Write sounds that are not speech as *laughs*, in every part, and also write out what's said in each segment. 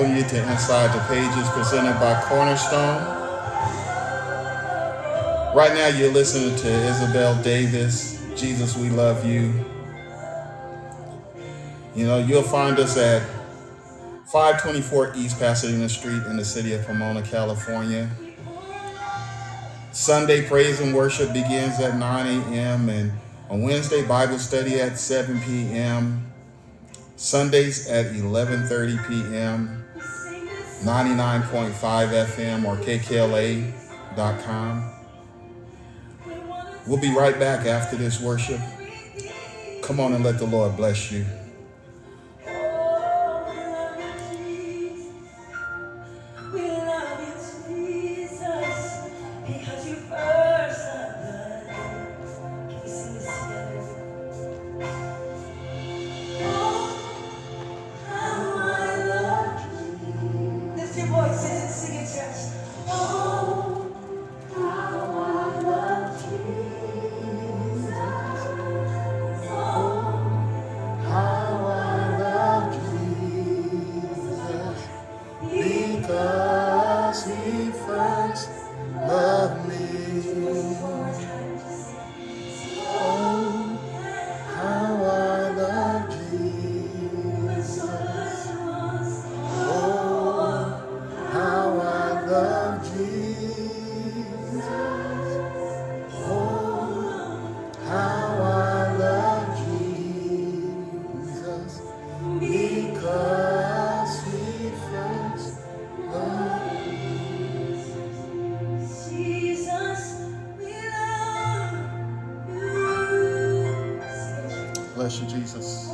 welcome you to Inside the Pages presented by Cornerstone. Right now, you're listening to Isabel Davis, Jesus, We Love You. You know, you'll find us at 524 East Pasadena Street in the city of Pomona, California. Sunday praise and worship begins at 9 a.m. and on Wednesday Bible study at 7 p.m. Sundays at 11:30 p.m. 99.5 FM or KKLA We'll be right back after this worship. Come on and let the Lord bless you. Bless you, Jesus.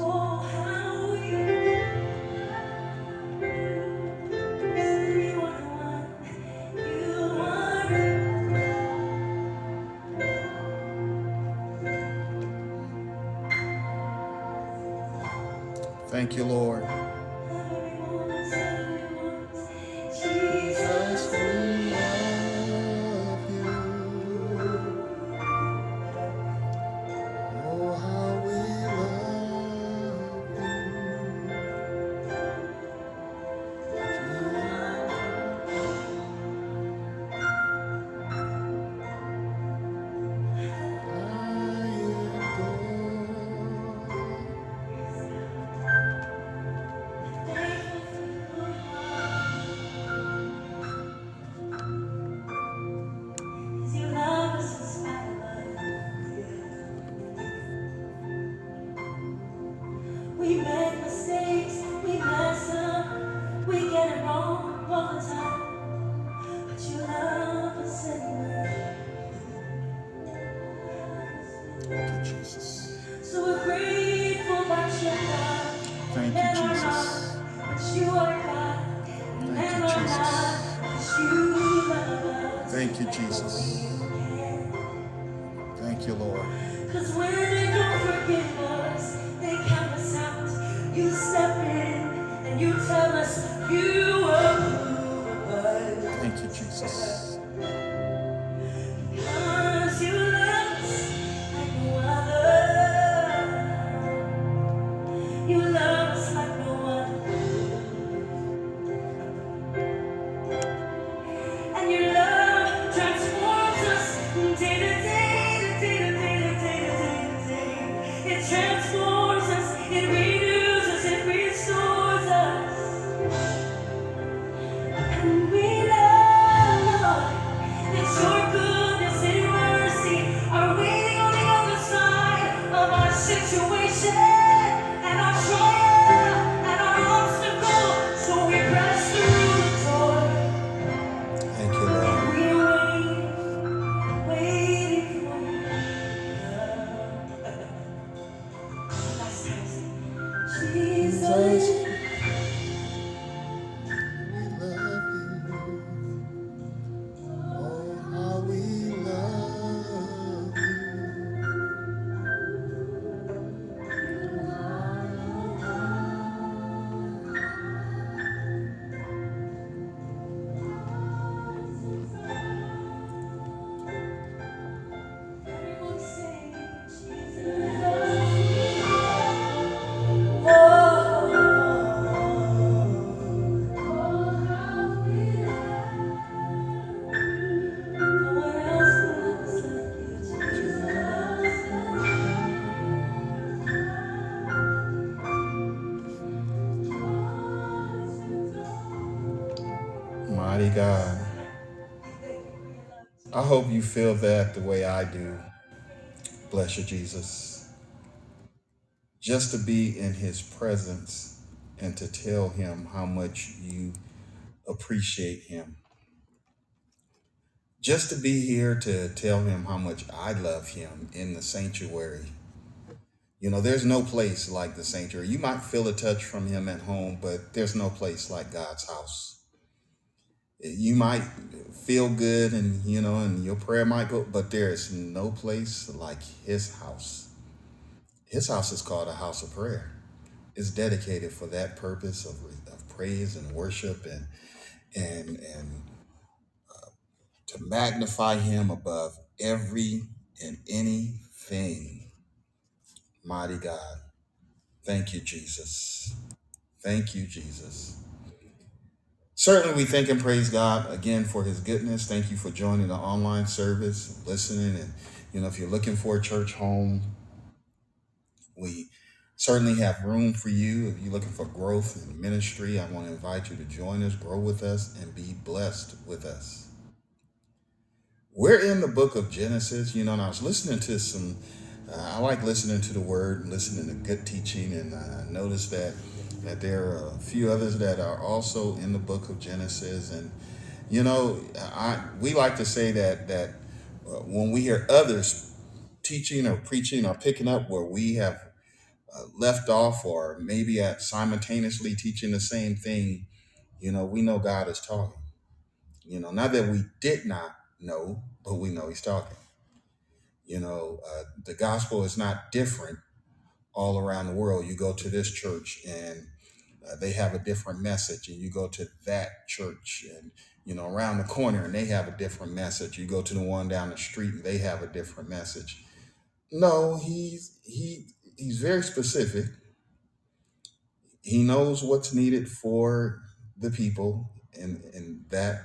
I hope you feel that the way I do. Bless you, Jesus. Just to be in his presence and to tell him how much you appreciate him. just to be here to tell him how much I love him in the sanctuary. You know, there's no place like the sanctuary. You might feel a touch from him at home, but there's no place like God's house. You might feel good and, you know, and your prayer might go, but there is no place like his house. His house is called a house of prayer. It's dedicated for that purpose of, of praise and worship and and and uh, to magnify him above every and anything. Mighty God. Thank you, Jesus. Thank you, Jesus. Certainly, we thank and praise God again for his goodness. Thank you for joining the online service, listening. And, you know, if you're looking for a church home, we certainly have room for you. If you're looking for growth in ministry, I want to invite you to join us, grow with us, and be blessed with us. We're in the book of Genesis, you know, and I was listening to some, uh, I like listening to the word listening to good teaching, and I noticed that that there are a few others that are also in the book of Genesis, and you know, I we like to say that that uh, when we hear others teaching or preaching or picking up where we have uh, left off, or maybe at simultaneously teaching the same thing, you know, we know God is talking. You know, not that we did not know, but we know He's talking. You know, uh, the gospel is not different all around the world. You go to this church and uh, they have a different message, and you go to that church and you know around the corner and they have a different message. You go to the one down the street and they have a different message. No, he's he he's very specific. He knows what's needed for the people in in that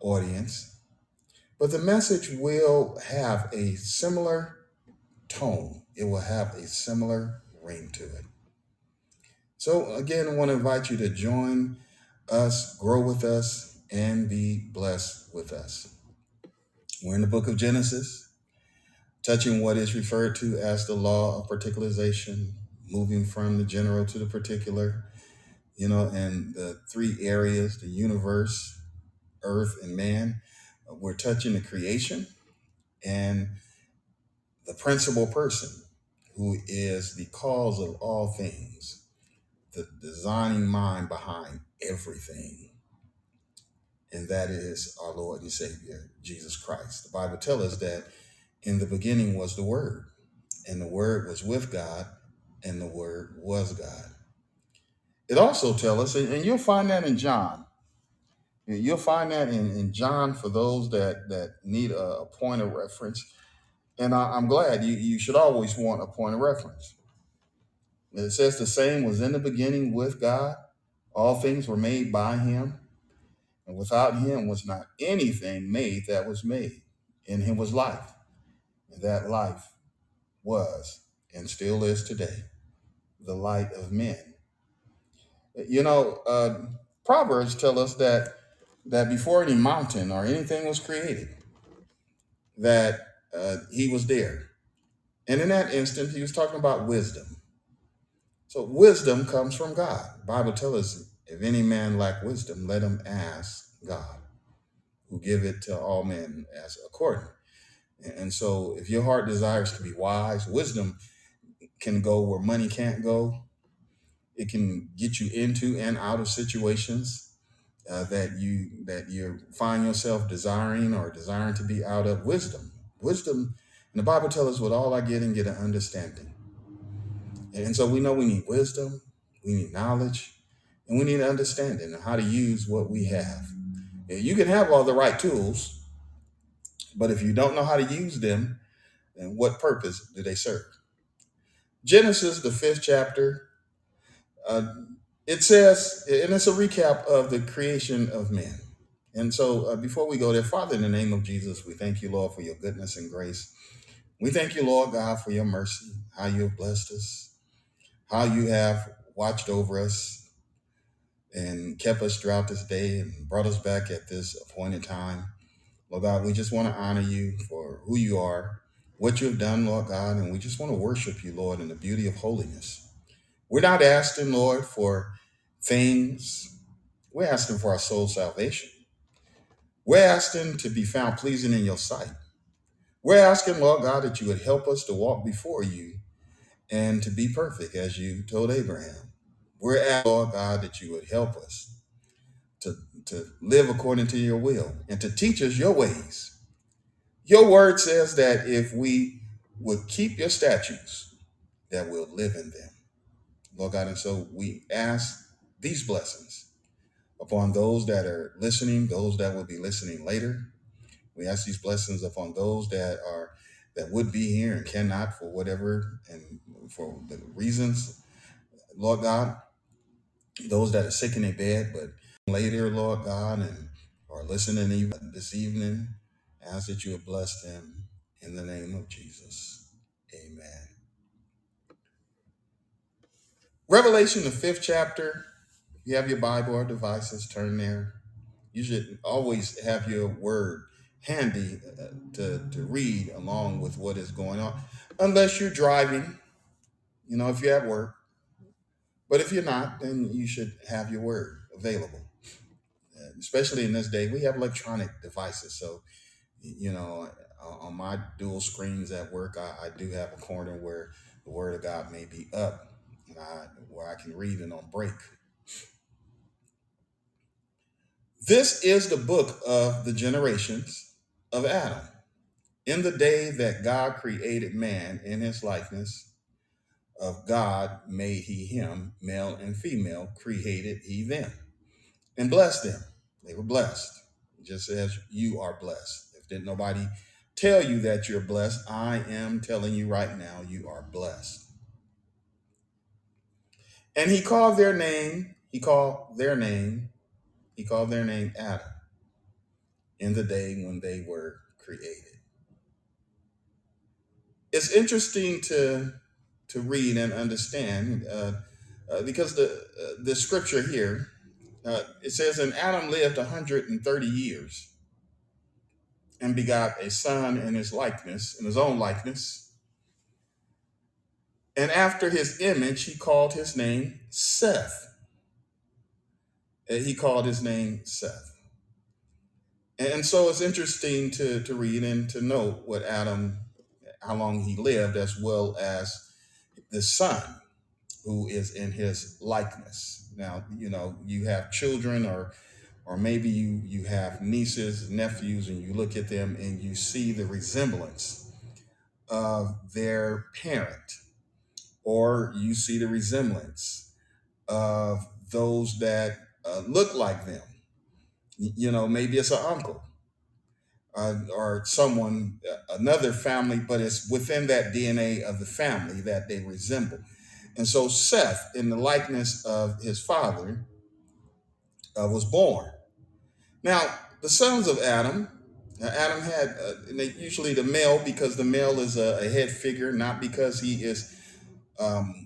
audience, but the message will have a similar tone. It will have a similar ring to it. So, again, I want to invite you to join us, grow with us, and be blessed with us. We're in the book of Genesis, touching what is referred to as the law of particularization, moving from the general to the particular, you know, and the three areas the universe, earth, and man. We're touching the creation and the principal person who is the cause of all things the designing mind behind everything, and that is our Lord and Savior, Jesus Christ. The Bible tells us that in the beginning was the Word, and the Word was with God, and the Word was God. It also tells us, and you'll find that in John. You'll find that in, in John for those that, that need a, a point of reference. And I, I'm glad you, you should always want a point of reference. It says the same was in the beginning with God. All things were made by him, and without him was not anything made that was made. In him was life, and that life was and still is today the light of men. You know, uh, Proverbs tell us that that before any mountain or anything was created, that uh, he was there. And in that instant, he was talking about wisdom. So wisdom comes from God. Bible tells us, if any man lack wisdom, let him ask God, who give it to all men as according. And so if your heart desires to be wise, wisdom can go where money can't go. It can get you into and out of situations uh, that you that you find yourself desiring or desiring to be out of. Wisdom, wisdom, and the Bible tells us, "With all I get and get an understanding." And so we know we need wisdom, we need knowledge, and we need understanding of how to use what we have. Yeah, You can have all the right tools, but if you don't know how to use them, then what purpose do they serve? Genesis, the fifth chapter, uh, it says, and it's a recap of the creation of man. And so uh, before we go there, Father, in the name of Jesus, we thank you, Lord, for your goodness and grace. We thank you, Lord God, for your mercy, how you have blessed us, how you have watched over us and kept us throughout this day and brought us back at this appointed time. Lord God, we just want to honor you for who you are, what you have done, Lord God, and we just want to worship you, Lord, in the beauty of holiness. We're not asking, Lord, for things, we're asking for our soul salvation. We're asking to be found pleasing in your sight. We're asking, Lord God, that you would help us to walk before you and to be perfect, as you told Abraham. We're asking, Lord God, that you would help us to, to live according to your will and to teach us your ways. Your word says that if we would keep your statutes, that we'll live in them. Lord God, and so we ask these blessings upon those that are listening, those that will be listening later. We ask these blessings upon those that are that would be here and cannot for whatever and for the reasons, Lord God. Those that are sick in their bed, but later, Lord God, and are listening even this evening, ask that you would bless them in the name of Jesus. Amen. Revelation, the fifth chapter. If you have your Bible or devices, turn there. You should always have your word handy uh, to, to read along with what is going on, unless you're driving, you know, if you're at work. But if you're not, then you should have your word available. Uh, especially in this day, we have electronic devices. So, you know, on my dual screens at work, I, I do have a corner where the word of God may be up I, where I can read it on break. This is the book of the generations of Adam. In the day that God created man in his likeness, of God made he him, male and female, created he them, and blessed them. They were blessed, just as you are blessed. If didn't nobody tell you that you're blessed, I am telling you right now, you are blessed. And he called their name, he called their name, he called their name Adam in the day when they were created. It's interesting to to read and understand uh, uh, because the uh, the scripture here uh, it says, "And Adam lived hundred and thirty years and begot a son in his likeness, in his own likeness, and after his image he called his name Seth." Uh, He called his name Seth. And so it's interesting to, to read and to note what Adam, how long he lived, as well as the son who is in his likeness. Now, you know, you have children or or maybe you you have nieces, nephews, and you look at them and you see the resemblance of their parent, or you see the resemblance of those that uh, look like them. You know, maybe it's an uncle uh, or someone, uh, another family, but it's within that DNA of the family that they resemble. And so Seth, in the likeness of his father, uh, was born. Now, the sons of Adam, now Adam had, uh, usually the male, because the male is a, a head figure, not because he is um,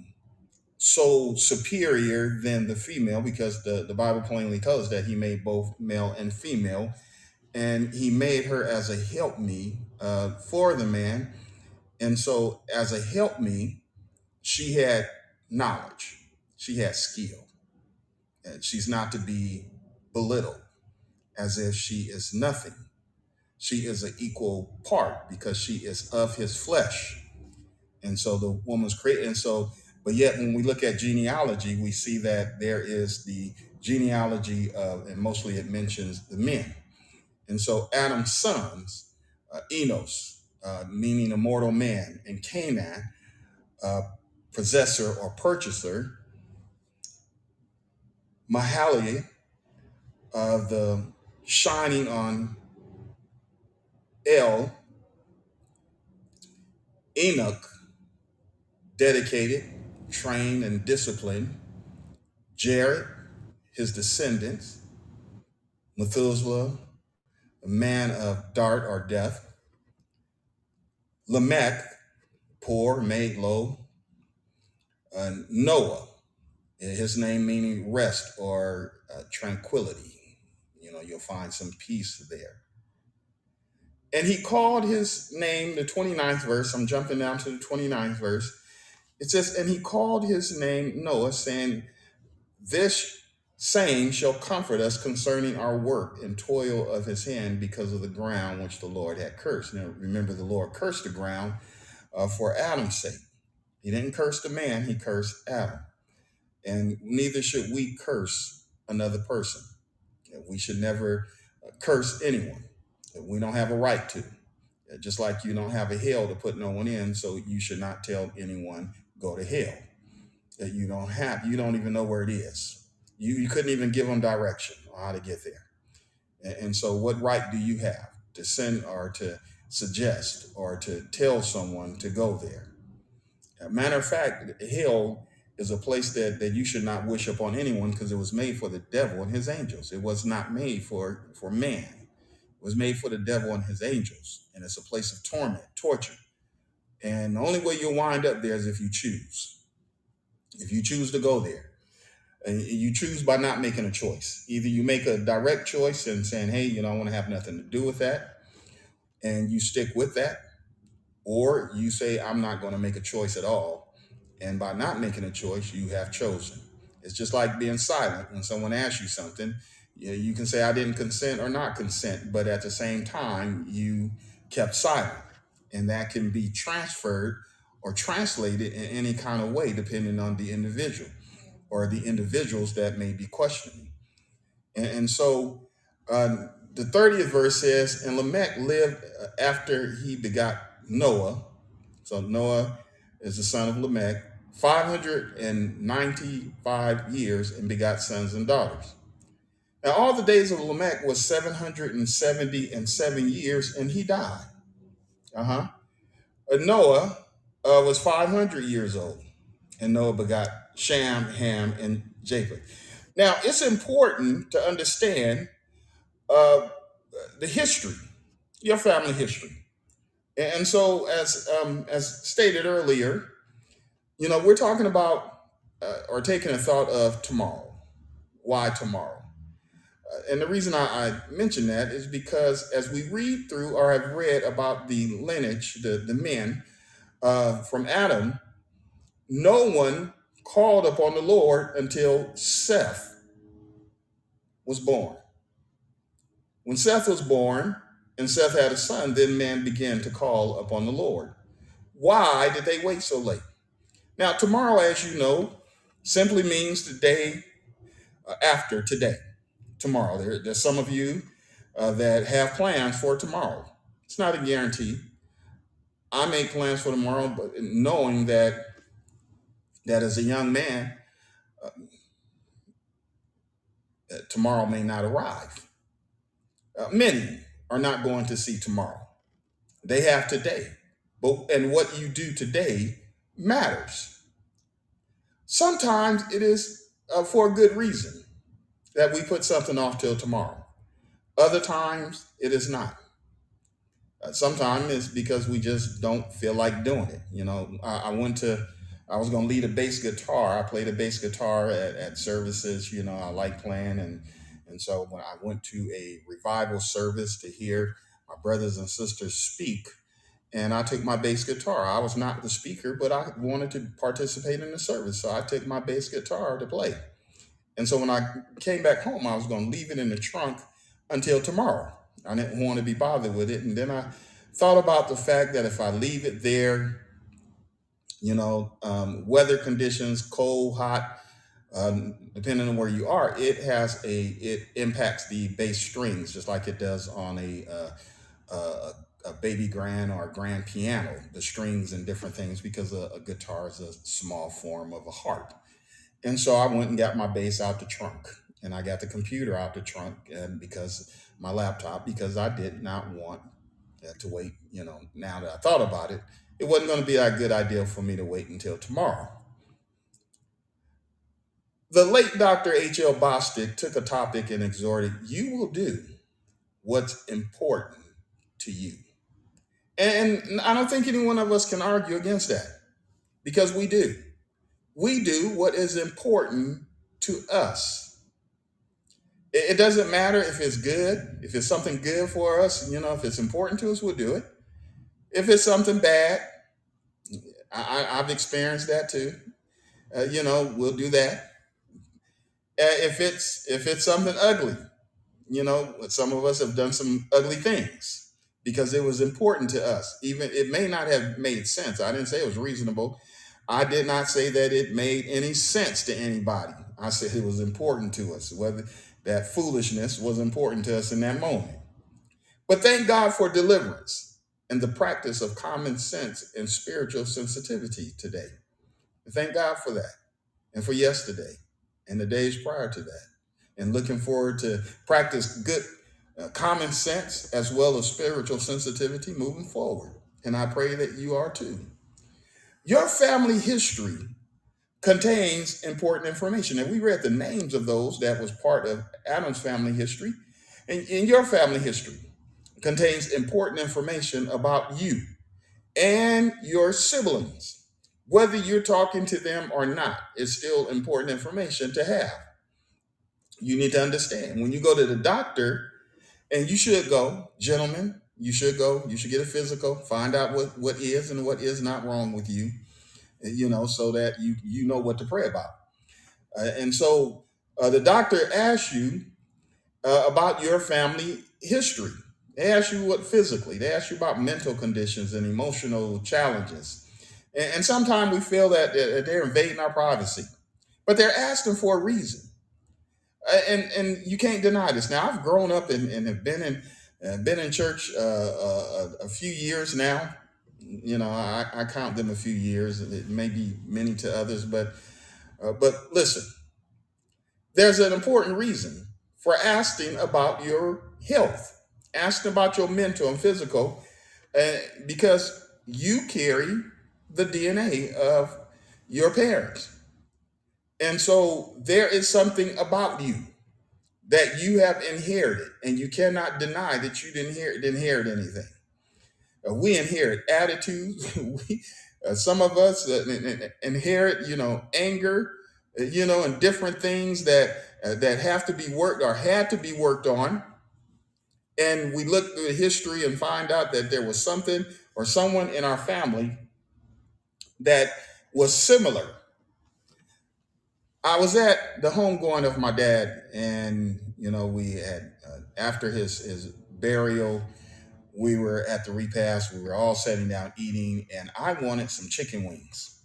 so superior than the female, because the, the Bible plainly tells us that he made both male and female and he made her as a help me uh, for the man. And so, as a help me, she had knowledge, she had skill, and she's not to be belittled as if she is nothing. She is an equal part because she is of his flesh. And so the woman's created. And so, but yet when we look at genealogy, we see that there is the genealogy of, and mostly it mentions the men. And so Adam's sons, uh, Enos, uh, meaning a mortal man, and Cainan, uh, possessor or purchaser, Mahali, uh, the shining on El, Enoch, dedicated, trained, and disciplined, Jared, his descendants, Methuselah, a man of dart or death, Lamech, poor, made low, and Noah, his name meaning rest or uh, tranquility. You know, you'll find some peace there. And he called his name, the 29th verse, I'm jumping down to the 29th verse. It says, And he called his name Noah, saying, This saying shall comfort us concerning our work and toil of his hand because of the ground which the Lord had cursed. Now, remember, the Lord cursed the ground uh, for Adam's sake. He didn't curse the man, he cursed Adam. And neither should we curse another person. We should never uh, curse anyone. We don't have a right to. Just like you don't have a hell to put no one in, so you should not tell anyone go to hell. That you don't have, you don't even know where it is. You, you couldn't even give them direction on how to get there. And, and so, what right do you have to send or to suggest or to tell someone to go there? A matter of fact, hell is a place that, that you should not wish upon anyone because it was made for the devil and his angels. It was not made for, for man. It was made for the devil and his angels. And it's a place of torment, torture. And the only way you'll wind up there is if you choose. If you choose to go there. And you choose by not making a choice. Either you make a direct choice and saying, hey, you know, I want to have nothing to do with that. And you stick with that. Or you say, I'm not going to make a choice at all. And by not making a choice, you have chosen. It's just like being silent when someone asks you something. You, you can say, I didn't consent or not consent, but at the same time, you kept silent. And that can be transferred or translated in any kind of way, depending on the individual or the individuals that may be questioning. And, and so uh, the 30th verse says, And Lamech lived uh, after he begot Noah. So Noah is the son of Lamech, 595 years and begot sons and daughters. Now all the days of Lamech was 770 and seven years, and he died. Uh-huh. Uh, Noah uh, was 500 years old, and Noah begot Shem, Ham, and Japheth. Now it's important to understand uh, the history, your family history. And so, as um, as stated earlier, you know, we're talking about uh, or taking a thought of tomorrow. Why tomorrow? And the reason I, I mention that is because as we read through or have read about the lineage, the, the men uh, from Adam, no one called upon the Lord until Seth was born. When Seth was born and Seth had a son, then man began to call upon the Lord. Why did they wait so late? Now, tomorrow, as you know, simply means the day uh, after today. Tomorrow. There, there's some of you uh, that have plans for tomorrow. It's not a guarantee. I make plans for tomorrow, but knowing that that as a young man, uh, that tomorrow may not arrive. Uh, many are not going to see tomorrow. They have today. But and what you do today matters. Sometimes it is uh, for a good reason that we put something off till tomorrow. Other times it is not. Uh, sometimes it's because we just don't feel like doing it. You know, I, I went to, I was going to lead a bass guitar. I played a bass guitar at, at services. You know, I like playing, and and so when I went to a revival service to hear my brothers and sisters speak, and I took my bass guitar. I was not the speaker, but I wanted to participate in the service, so I took my bass guitar to play. And so when I came back home, I was going to leave it in the trunk until tomorrow. I didn't want to be bothered with it. And then I thought about the fact that if I leave it there, you know, um, weather conditions, cold, hot, um, depending on where you are, it has a it impacts the bass strings just like it does on a uh, a, a baby grand or a grand piano, the strings and different things because a, a guitar is a small form of a harp. And so I went and got my bass out the trunk and I got the computer out the trunk and because my laptop because I did not want to wait, you know, now that I thought about it, it wasn't going to be a good idea for me to wait until tomorrow. The late Dr. H.L. Bostic took a topic and exhorted, You will do what's important to you. And I don't think any one of us can argue against that because we do. We do what is important to us. It doesn't matter if it's good, if it's something good for us, you know, if it's important to us, we'll do it. If it's something bad, I, I- I've experienced that too. Uh, you know, we'll do that. Uh, if it's if it's something ugly, you know, some of us have done some ugly things because it was important to us. Even it may not have made sense. I didn't say it was reasonable. I did not say that it made any sense to anybody. I said it was important to us. Whether that foolishness was important to us in that moment. But thank God for deliverance and the practice of common sense and spiritual sensitivity today. Thank God for that and for yesterday and the days prior to that. And looking forward to practice good uh, common sense as well as spiritual sensitivity moving forward. And I pray that you are too. Your family history contains important information. And we read the names of those that was part of Adam's family history. And in your family history contains important information about you and your siblings. Whether you're talking to them or not, it's still important information to have. You need to understand when you go to the doctor, and you should go, gentlemen, you should go, you should get a physical, find out what, what is and what is not wrong with you, you know, so that you, you know what to pray about. Uh, and so uh, the doctor asks you uh, about your family history. They ask you what physically, they ask you about mental conditions and emotional challenges. And, and sometimes we feel that they're invading our privacy, but they're asking for a reason. Uh, and and you can't deny this. Now I've grown up and, and have been in been in church uh, uh, a, a few years now. You know, I, I count them a few years. It may be many to others, but uh, but listen, there's an important reason for asking about your health, asking about your mental and physical, uh, because you carry the DNA of your parents. And so there is something about you that you have inherited, and you cannot deny that you didn't inherit, didn't inherit anything. Uh, we inherit attitudes. *laughs* we, uh, some of us uh, inherit, you know, anger, uh, you know, and different things that uh, that have to be worked or had to be worked on. And we look through the history and find out that there was something or someone in our family that was similar I was at the homegoing of my dad, and you know, we had uh, after his his burial, we were at the repast. We were all sitting down eating, and I wanted some chicken wings,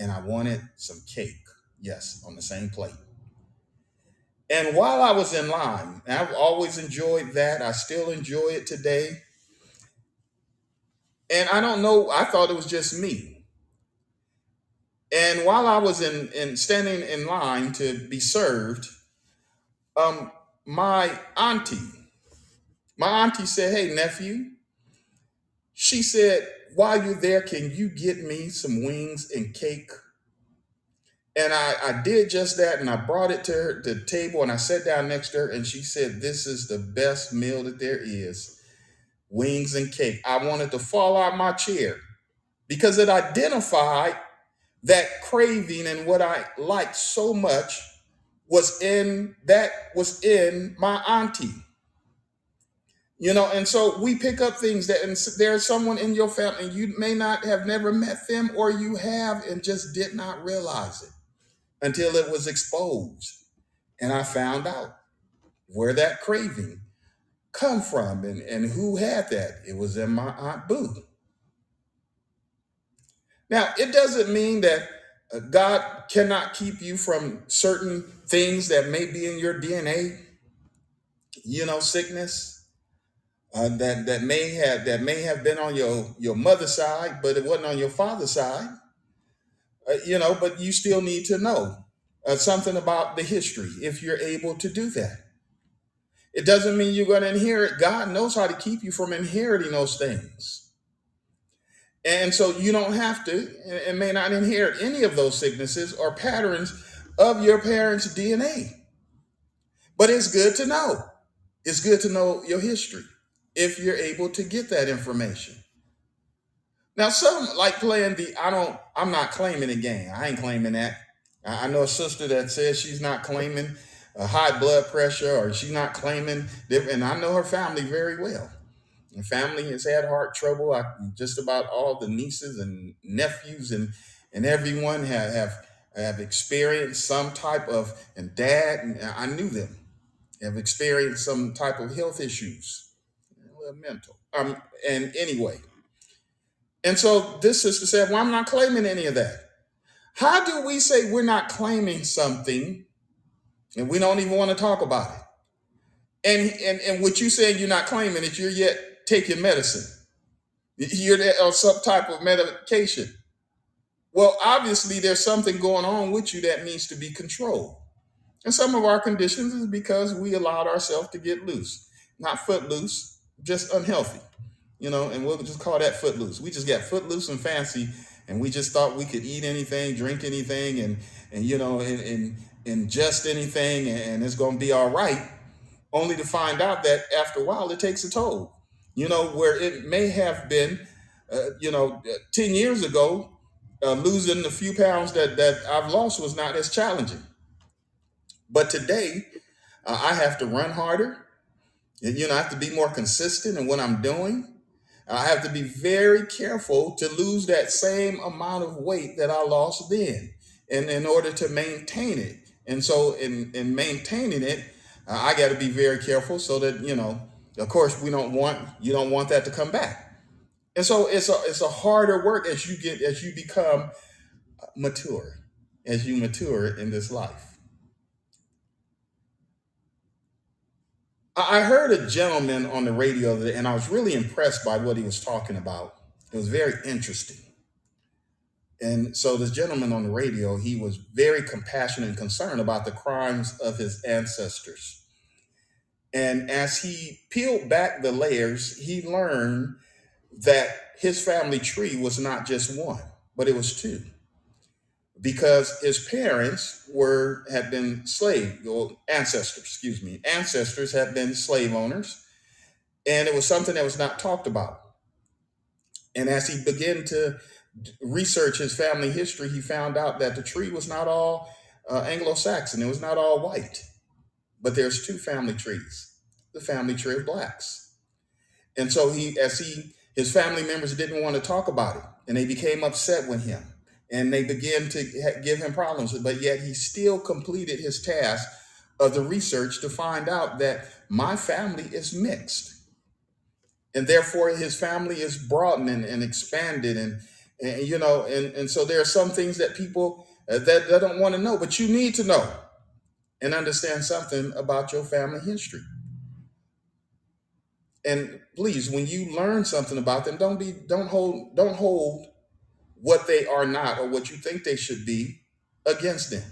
and I wanted some cake. Yes, on the same plate. And while I was in line, I've always enjoyed that. I still enjoy it today. And I don't know. I thought it was just me. And while I was in, in standing in line to be served, um, my auntie, my auntie said, Hey, nephew, she said, while you're there, can you get me some wings and cake? And I, I did just that, and I brought it to her to the table, and I sat down next to her, and she said, This is the best meal that there is wings and cake. I wanted to fall out my chair because it identified that craving and what I liked so much was in that was in my auntie. You know, and so we pick up things that and there's someone in your family and you may not have never met them or you have and just did not realize it until it was exposed. And I found out where that craving come from and, and who had that. It was in my Aunt Boo. Now, it doesn't mean that uh, God cannot keep you from certain things that may be in your DNA, you know, sickness uh, that that may have that may have been on your your mother's side, but it wasn't on your father's side. Uh, you know, but you still need to know uh, something about the history if you're able to do that. It doesn't mean you're going to inherit. God knows how to keep you from inheriting those things. And so you don't have to and may not inherit any of those sicknesses or patterns of your parents' DNA. But it's good to know. It's good to know your history if you're able to get that information. Now, some like playing the I don't, I'm not claiming a game. I ain't claiming that. I know a sister that says she's not claiming a high blood pressure or she's not claiming, and I know her family very well. Family has had heart trouble. I, just about all the nieces and nephews and and everyone have, have have experienced some type of, and dad, and I knew them, have experienced some type of health issues, mental. Um, and anyway, and so this sister said, Well, I'm not claiming any of that. How do we say we're not claiming something and we don't even want to talk about it? And and, and what you saying you're not claiming it, you're yet taking medicine. You're there on some type of medication. Well, obviously there's something going on with you that needs to be controlled. And some of our conditions is because we allowed ourselves to get loose. Not footloose, just unhealthy. You know, and we'll just call that footloose. We just got footloose and fancy, and we just thought we could eat anything, drink anything, and and you know, and, and ingest anything, and it's gonna be all right. Only to find out that after a while it takes a toll. You know, where it may have been, uh, you know, uh, ten years ago, uh, losing the few pounds that that I've lost was not as challenging. But today, uh, I have to run harder. And, you know, I have to be more consistent in what I'm doing. I have to be very careful to lose that same amount of weight that I lost then, and in order to maintain it. And so, in in maintaining it, uh, I got to be very careful so that you know, of course, we don't want you don't want that to come back. And so, it's a it's a harder work as you get as you become mature, as you mature in this life. I heard a gentleman on the radio, and I was really impressed by what he was talking about. It was very interesting. And so, this gentleman on the radio, he was very compassionate and concerned about the crimes of his ancestors. And as he peeled back the layers, he learned that his family tree was not just one, but it was two because his parents were had been slave or ancestors, excuse me, ancestors had been slave owners, and it was something that was not talked about. And as he began to research his family history, he found out that the tree was not all uh, Anglo-Saxon; it was not all white, but there's two family trees: the family tree of blacks. And so he, as he, his family members didn't want to talk about it, and they became upset with him and they began to give him problems. But yet he still completed his task of the research to find out that my family is mixed. And therefore his family is broadened and expanded. And, and you know, and, and so there are some things that people uh, that, that don't want to know, but you need to know and understand something about your family history. And please, when you learn something about them, don't be don't hold don't hold what they are not or what you think they should be against them.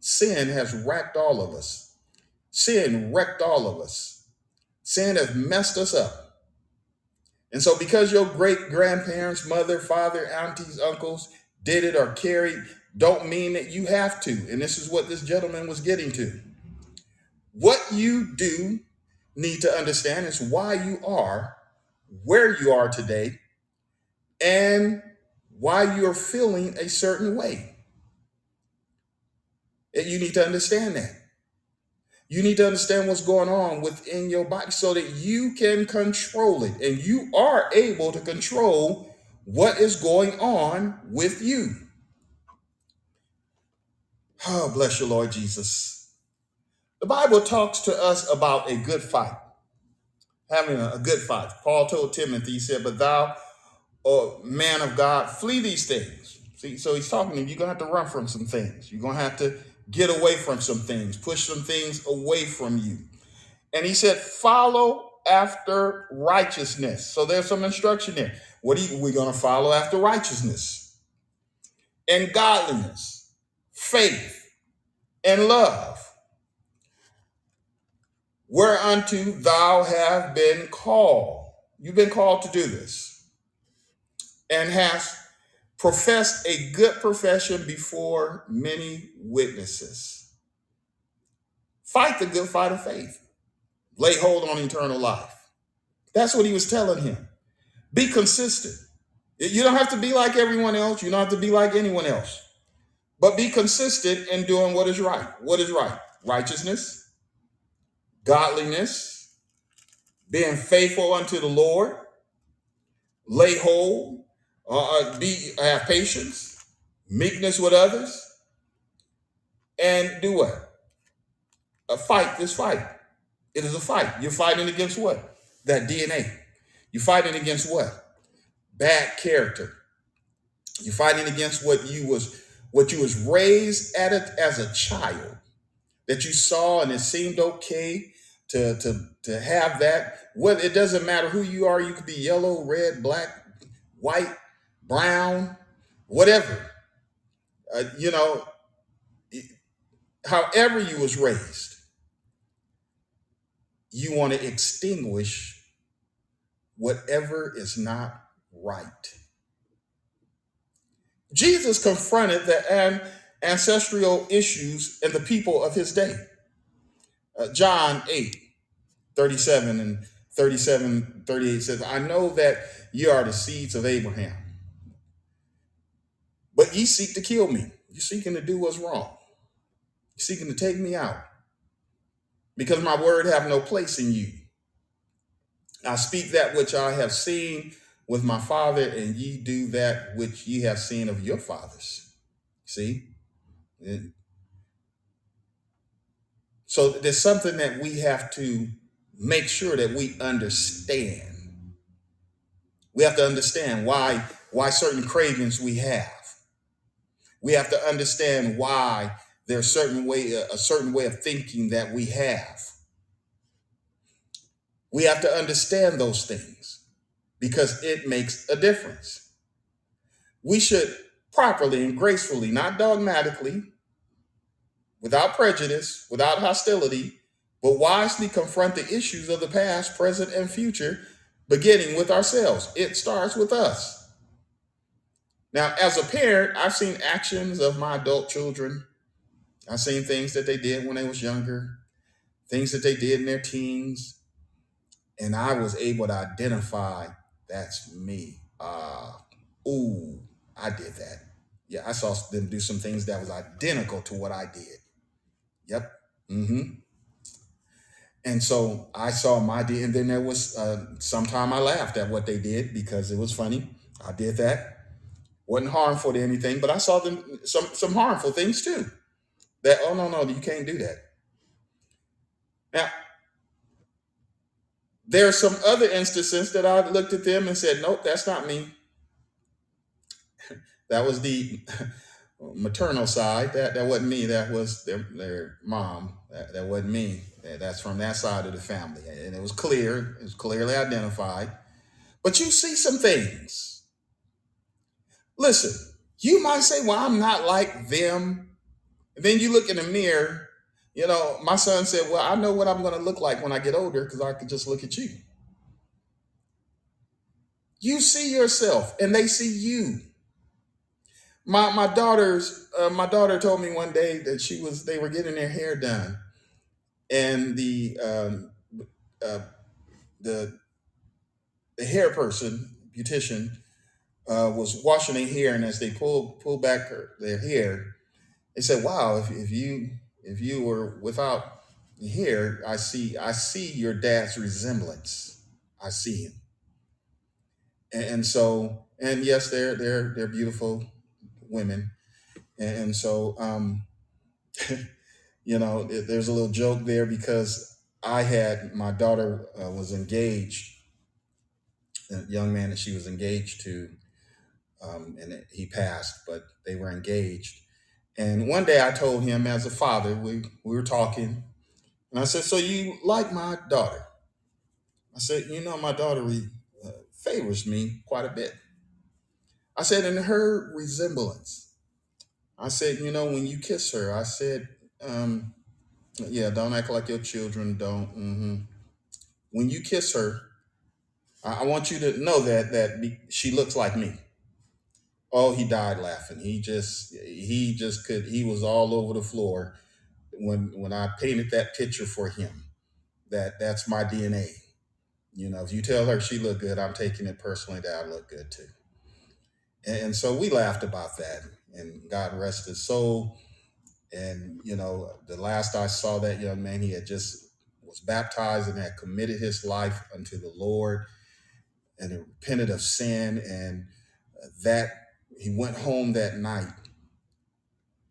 Sin has wrecked all of us. Sin wrecked all of us. Sin has messed us up. And so, because your great grandparents, mother, father, aunties, uncles did it or carried, don't mean that you have to. And this is what this gentleman was getting to. What you do need to understand is why you are where you are today and why you're feeling a certain way. And you need to understand that. You need to understand what's going on within your body so that you can control it. And you are able to control what is going on with you. Oh, bless you, Lord Jesus. The Bible talks to us about a good fight, having a, good fight. Paul told Timothy, he said, But thou or man of God, flee these things. See, so he's talking to you, you're gonna have to run from some things. You're gonna have to get away from some things, push some things away from you. And he said, follow after righteousness. So there's some instruction there. What are you, we're gonna follow after righteousness and godliness, faith, and love. Whereunto thou have been called. You've been called to do this and hast professed a good profession before many witnesses. Fight the good fight of faith. Lay hold on eternal life. That's what he was telling him. Be consistent. You don't have to be like everyone else. You don't have to be like anyone else. But be consistent in doing what is right. What is right? Righteousness, godliness, being faithful unto the Lord, lay hold, uh, uh, be have patience, meekness with others, and do what? A fight this fight. It is a fight. You're fighting against what? That DNA. You're fighting against what? Bad character. You're fighting against what you was what you was raised at it as a child that you saw and it seemed okay to to to have that. Well, it doesn't matter who you are. You could be yellow, red, black, white, brown, whatever. Uh, you know, however you was raised, you want to extinguish whatever is not right. Jesus confronted the an- ancestral issues and the people of his day. Uh, John 8 37 and 37, 38 says, I know that ye are the seeds of Abraham, but ye seek to kill me. You're seeking to do what's wrong. You're seeking to take me out because my word have no place in you. I speak that which I have seen with my father, and ye do that which ye have seen of your fathers. See? And So there's something that we have to make sure that we understand. We have to understand why why certain cravings we have. We have to understand why there's certain way uh, a certain way of thinking that we have. We have to understand those things because it makes a difference. We should properly and gracefully, not dogmatically, without prejudice, without hostility, but wisely confront the issues of the past, present, and future, beginning with ourselves. It starts with us. Now, as a parent, I've seen actions of my adult children. I've seen things that they did when they was younger, things that they did in their teens, and I was able to identify that's me. Uh, ooh, I did that. Yeah, I saw them do some things that was identical to what I did. Yep. Mm-hmm. And so I saw my and then there was uh, sometime I laughed at what they did because it was funny. I did that. wasn't harmful to anything, but I saw them some some harmful things too. That oh no no you can't do that. Now there are some other instances that I looked at them and said nope that's not me. *laughs* That was the *laughs* maternal side. That that wasn't me. That was their their mom. That, that wasn't me. That- That's from that side of the family, and it was clear. It was clearly identified. But you see some things. Listen, you might say, "Well, I'm not like them." And then you look in the mirror. You know, my son said, "Well, I know what I'm going to look like when I get older because I can just look at you." You see yourself, and they see you. My my daughter's uh, my daughter told me one day that she was they were getting their hair done, and the um, uh, the the hair person beautician uh, was washing their hair, and as they pulled pulled back her, their hair, they said, "Wow, if, if you if you were without hair, I see I see your dad's resemblance. I see him." And, and so, and yes, they're they're they're beautiful women, and, and so um, *laughs* you know, there- there's a little joke there because I had my daughter uh, was engaged, a young man that she was engaged to, um, and he passed, but they were engaged. And one day I told him, as a father, we we were talking, and I said, "So you like my daughter?" I said, "You know, my daughter uh, favors me quite a bit." I said, "In her resemblance." I said, "You know, when you kiss her," I said, um, "Yeah, don't act like your children don't." hmm When you kiss her, I, I want you to know that that be, she looks like me. Oh, he died laughing. He just he just could he was all over the floor when when I painted that picture for him. That that's my DNA. You know, if you tell her she looked good, I'm taking it personally that I look good too. And, and so we laughed about that. And God rest his soul. And you know, the last I saw that young man, he had just was baptized and had committed his life unto the Lord and repented of sin. And that he went home that night,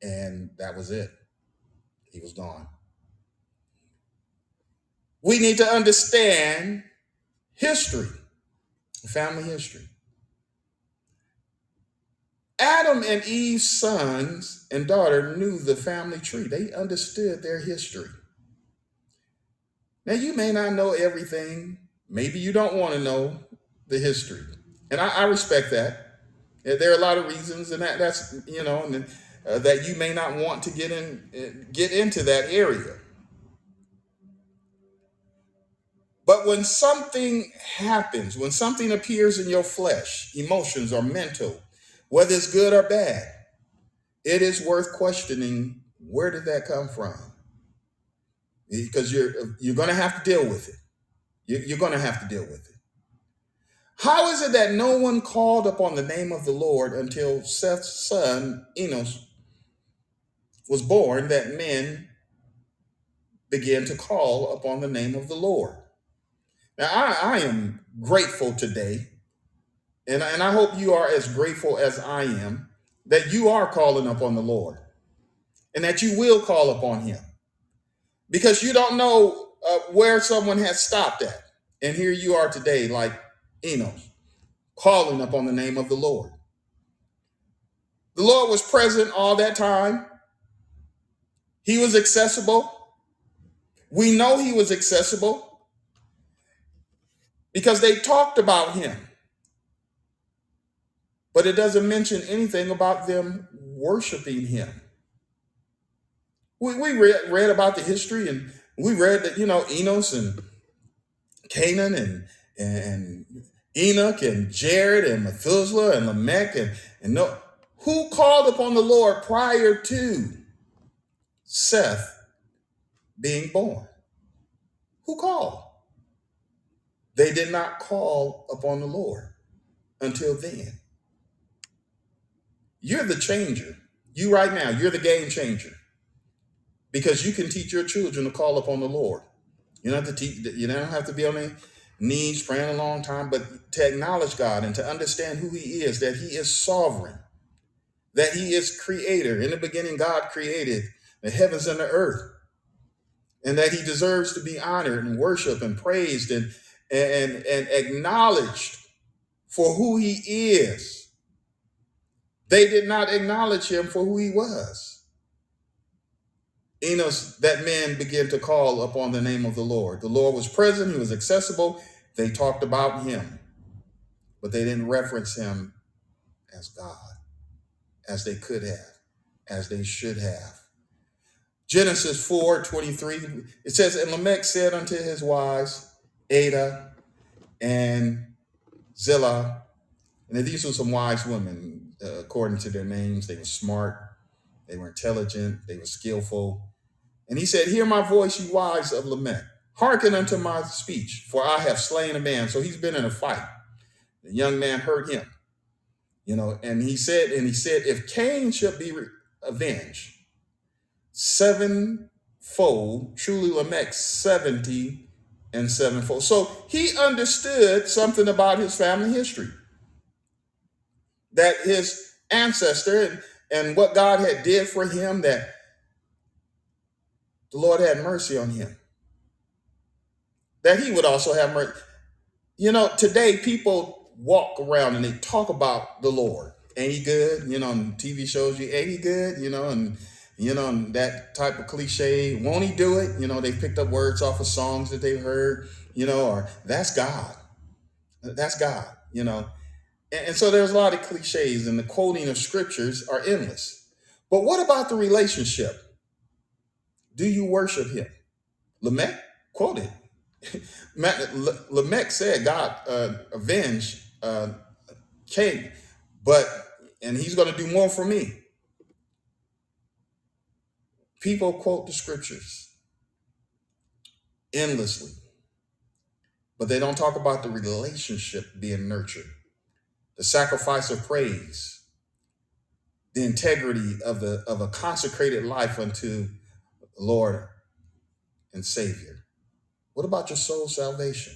and that was it He was gone. We need to understand history, family history. Adam and Eve's sons and daughter knew the family tree. They understood their history. Now, you may not know everything. Maybe you don't want to know the history. And I, I respect that. There are a lot of reasons, and that, that's, you know, and, uh, that you may not want to get in, uh, get into that area. But when something happens, when something appears in your flesh, emotions or mental, whether it's good or bad, it is worth questioning where did that come from? Because you're you're going to have to deal with it. You- You're going to have to deal with it. How is it that no one called upon the name of the Lord until Seth's son Enos was born that men began to call upon the name of the Lord? Now, I, I am grateful today, and, and I hope you are as grateful as I am that you are calling upon the Lord and that you will call upon him because you don't know uh, where someone has stopped at. And here you are today, like Enos, calling upon the name of the Lord. The Lord was present all that time, He was accessible. We know He was accessible because they talked about Him, but it doesn't mention anything about them worshiping Him. We, we read, read about the history and we read that, you know, Enos and Cainan and, and Enoch and Jared and Methuselah and Lamech and, and no, who called upon the Lord prior to Seth being born? Who called? They did not call upon the Lord until then. You're the changer. You right now, you're the game changer because you can teach your children to call upon the Lord. You don't have to teach. You don't have to be on their knees praying a long time, but to acknowledge God and to understand who He is, that He is sovereign, that He is Creator. In the beginning, God created the heavens and the earth, and that He deserves to be honored and worshiped and praised and and and acknowledged for who He is. They did not acknowledge Him for who He was. Enos, that man began to call upon the name of the Lord. The Lord was present, he was accessible. They talked about him, but they didn't reference him as God, as they could have, as they should have. Genesis 4 23. it says, And Lamech said unto his wives, Adah and Zillah, and these were some wise women, uh, according to their names. They were smart, they were intelligent, they were skillful. And he said, Hear my voice, you wives of Lamech. Hearken unto my speech, for I have slain a man. So he's been in a fight. The young man heard him, you know, and he said, and he said, if Cain shall be avenged sevenfold, truly Lamech seventy and sevenfold. So he understood something about his family history, that his ancestor and, and what God had did for him, that the Lord had mercy on him, that he would also have mercy. You know, today people walk around and they talk about the Lord. Ain't he good? You know, on TV shows you, ain't he good? You know, and you know, and that type of cliche, won't he do it? You know, they picked up words off of songs that they've heard, you know, or that's God. That's God, you know. And, and so there's a lot of cliches and the quoting of scriptures are endless. But what about the relationship? Do you worship him? Lamech quoted. *laughs* Lamech said, God uh, avenged uh, Cain, but, and he's going to do more for me. People quote the scriptures endlessly, but they don't talk about the relationship being nurtured, the sacrifice of praise, the integrity of the of a consecrated life unto Lord and Savior. What about your soul salvation?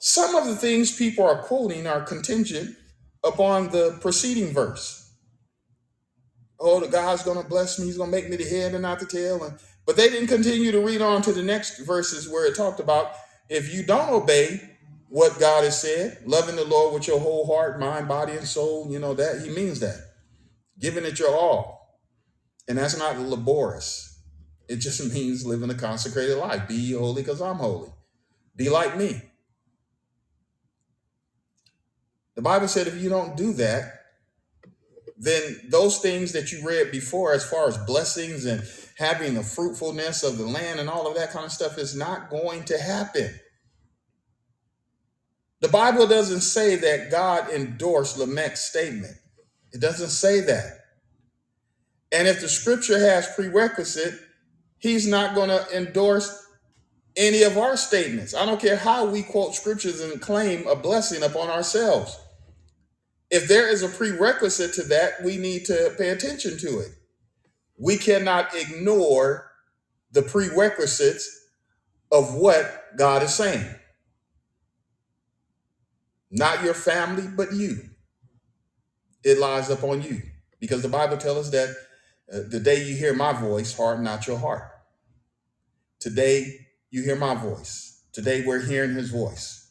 Some of the things people are quoting are contingent upon the preceding verse. oh, the God's going to bless me. He's going to make me the head and not the tail. And, but they didn't continue to read on to the next verses where it talked about if you don't obey what God has said, loving the Lord with your whole heart, mind, body, and soul, you know that He means that. Giving it your all. And that's not laborious. It just means living a consecrated life. Be holy because I'm holy. Be like me. The Bible said if you don't do that, then those things that you read before, as far as blessings and having the fruitfulness of the land and all of that kind of stuff, is not going to happen. The Bible doesn't say that God endorsed Lamech's statement. It doesn't say that. And if the scripture has prerequisite, he's not going to endorse any of our statements. I don't care how we quote scriptures and claim a blessing upon ourselves. If there is a prerequisite to that, we need to pay attention to it. We cannot ignore the prerequisites of what God is saying. Not your family, but you. It lies upon you. Because the Bible tells us that uh, the day you hear my voice, harden not your heart. Today, you hear my voice. Today, we're hearing his voice.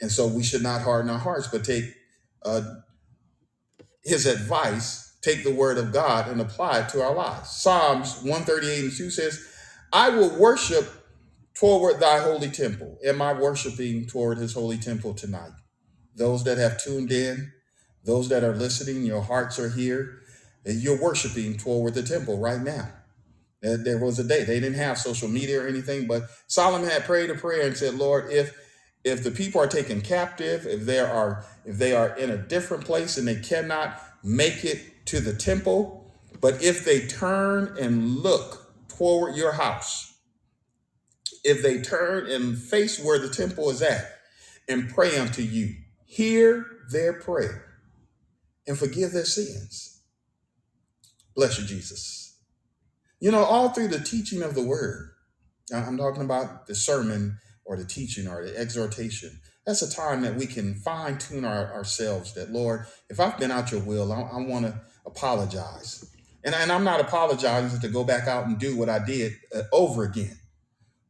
And so we should not harden our hearts, but take uh, his advice, take the word of God and apply it to our lives. Psalms 138 and 2 says, I will worship toward thy holy temple. Am I worshiping toward his holy temple tonight? Those that have tuned in, those that are listening, your hearts are here, you're worshiping toward the temple right now. There there was a day they didn't have social media or anything, but Solomon had prayed a prayer and said, Lord, if if the people are taken captive, if they are if they are in a different place and they cannot make it to the temple, but if they turn and look toward your house, if they turn and face where the temple is at and pray unto you, hear their prayer and forgive their sins. Bless you, Jesus. You know, all through the teaching of the word, I'm talking about the sermon or the teaching or the exhortation. That's a time that we can fine tune our, ourselves. That, Lord, if I've been out your will, I, I want to apologize. And, and I'm not apologizing to go back out and do what I did uh, over again.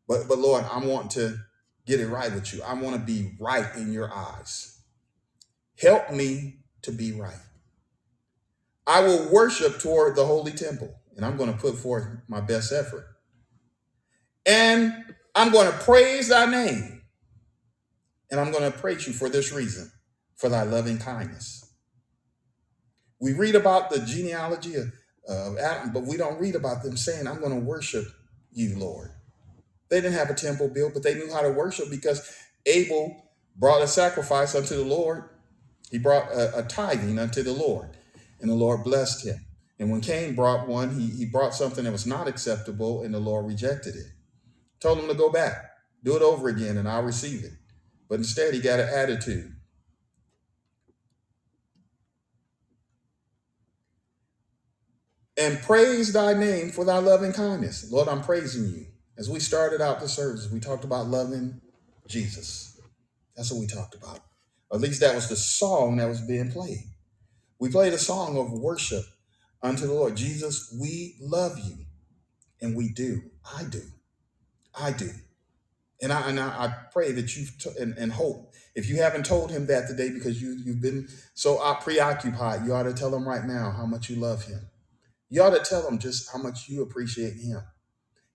But, but Lord, I want to get it right with you. I want to be right in your eyes. Help me to be right. I will worship toward the holy temple, and I'm going to put forth my best effort. And I'm going to praise thy name, and I'm going to praise you for this reason, for thy loving kindness. We read about the genealogy of, Adam, but we don't read about them saying, I'm going to worship you, Lord. They didn't have a temple built, but they knew how to worship because Abel brought a sacrifice unto the Lord. He brought a, a tithing unto the Lord, and the Lord blessed him. And when Cain brought one, he, he brought something that was not acceptable, and the Lord rejected it. Told him to go back, do it over again, and I'll receive it. But instead, he got an attitude. And praise thy name for thy loving kindness. Lord, I'm praising you. As we started out the service, we talked about loving Jesus. That's what we talked about. At least that was the song that was being played. We played a song of worship unto the Lord. Jesus, we love you. And we do. I do. I do. And I, and I, pray that you've, t- and, and hope, if you haven't told him that today because you, you've been so preoccupied, you ought to tell him right now how much you love him. You ought to tell him just how much you appreciate him.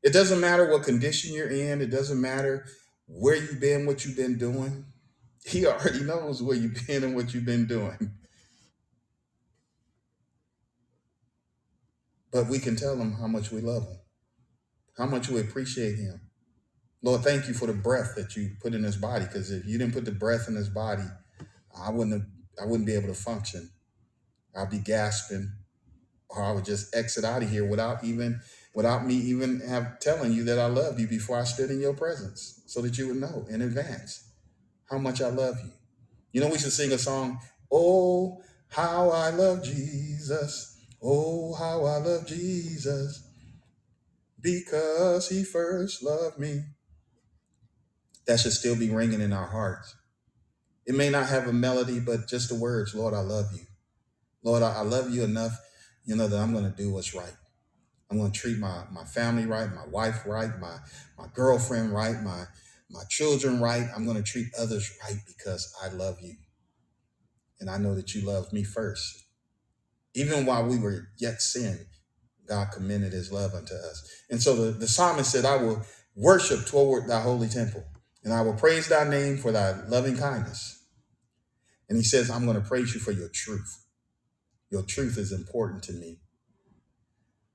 It doesn't matter what condition you're in, it doesn't matter where you've been, what you've been doing. He already *laughs* knows where you've been and what you've been doing. But we can tell him how much we love him, how much we appreciate him. Lord, thank you for the breath that you put in his body. Because if you didn't put the breath in his body, I wouldn't have, I wouldn't be able to function. I'd be gasping, or I would just exit out of here without even without me even have telling you that I love you before I stood in your presence, so that you would know in advance how much I love you. You know, we should sing a song. Oh, how I love Jesus. Oh, how I love Jesus because he first loved me. That should still be ringing in our hearts. It may not have a melody, but just the words, Lord, I love you. Lord, I love you enough. You know that I'm going to do what's right. I'm going to treat my, my family right, my wife right, my, my girlfriend right, my, my children right. I'm going to treat others right because I love you. And I know that you love me first. Even while we were yet sin, God commended his love unto us. And so the, the psalmist said, I will worship toward thy holy temple, and I will praise thy name for thy loving kindness. And he says, I'm going to praise you for your truth. Your truth is important to me.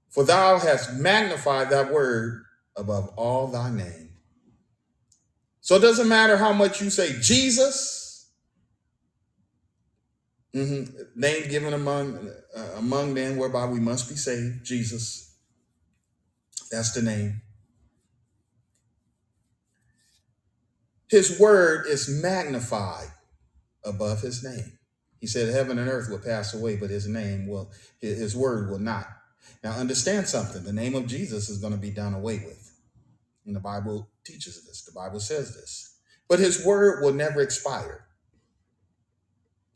For thou hast magnified thy word above all thy name. So it doesn't matter how much you say Jesus, mhm, name given among uh, among men whereby we must be saved, Jesus. That's the name. His word is magnified above his name. He said, Heaven and earth will pass away, but his name will, his word will not. Now, understand something the name of Jesus is going to be done away with. And the Bible teaches this, the Bible says this. But his word will never expire.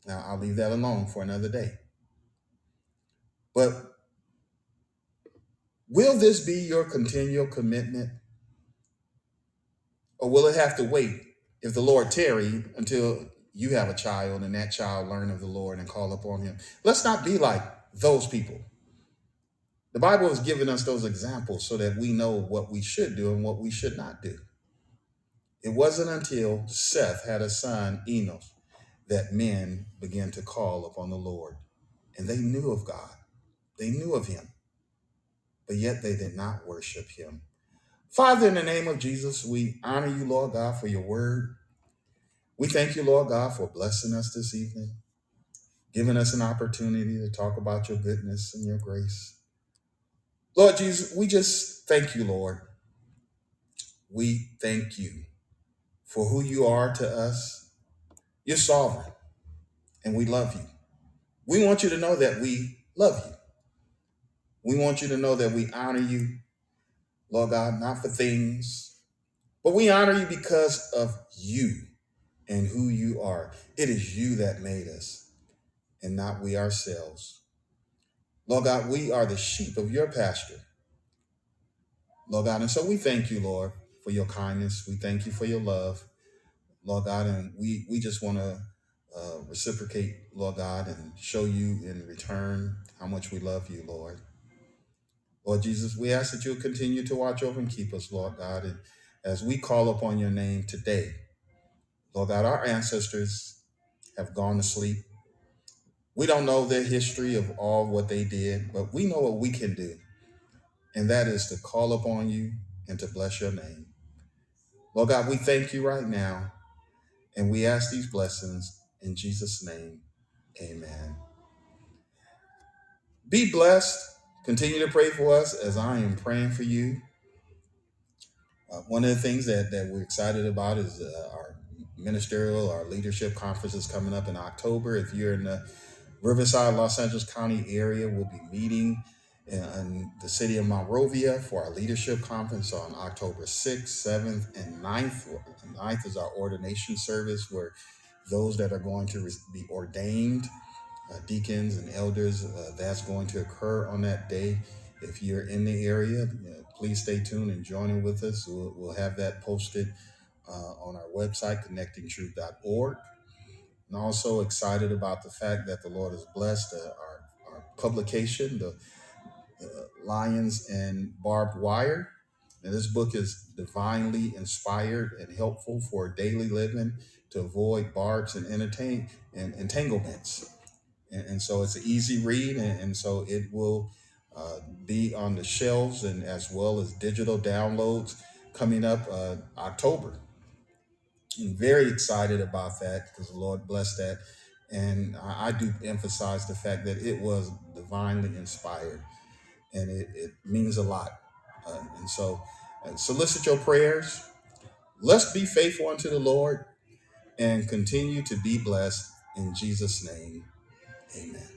Now, I'll leave that alone for another day. But will this be your continual commitment, or will it have to wait if the Lord tarry until you have a child and that child learn of the Lord and call upon him? Let's not be like those people. The Bible has given us those examples so that we know what we should do and what we should not do. It wasn't until Seth had a son, Enos, that men began to call upon the Lord. And they knew of God, they knew of him, but yet they did not worship him. Father, in the name of Jesus, we honor you, Lord God, for your word. We thank you, Lord God, for blessing us this evening, giving us an opportunity to talk about your goodness and your grace. Lord Jesus, we just thank you, Lord. We thank you for who you are to us. You're sovereign, and we love you. We want you to know that we love you. We want you to know that we honor you, Lord God, not for things, but we honor you because of you and who you are. It is you that made us, and not we ourselves. Lord God, we are the sheep of your pasture. Lord God, and so we thank you, Lord, for your kindness. We thank you for your love, Lord God, and we, we just want to uh, reciprocate, Lord God, and show you in return how much we love you, Lord. Lord Jesus, we ask that you'll continue to watch over and keep us, Lord God, and as we call upon your name today, Lord God, our ancestors have gone to sleep. We don't know their history of all what they did, but we know what we can do, and that is to call upon you and to bless your name. Lord God, we thank you right now, and we ask these blessings in Jesus' name. Amen. Be blessed. Continue to pray for us as I am praying for you. Uh, one of the things that, that we're excited about is uh, our ministerial, our leadership conference is coming up in October. If you're in the Riverside, Los Angeles County area, we'll be meeting in, the city of Monrovia for our leadership conference on October 6th, 7th, and 9th. 9th is our ordination service where those that are going to be ordained uh, deacons and elders. Uh, that's going to occur on that day. If you're in the area, uh, please stay tuned and join in with us. We'll, we'll have that posted uh, on our website, connectingtruth.org. And also excited about the fact that the Lord has blessed uh, our, our publication, the, the Lions and Barbed Wire. And this book is divinely inspired and helpful for daily living to avoid barbs and entertain and entanglements and, and so it's an easy read, and, and so it will uh, be on the shelves and as well as digital downloads coming up uh, October. I'm very excited about that because the Lord blessed that, and I, I do emphasize the fact that it was divinely inspired, and it, it means a lot. Uh, and so, uh, solicit your prayers. Let's be faithful unto the Lord and continue to be blessed in Jesus' name. Amen.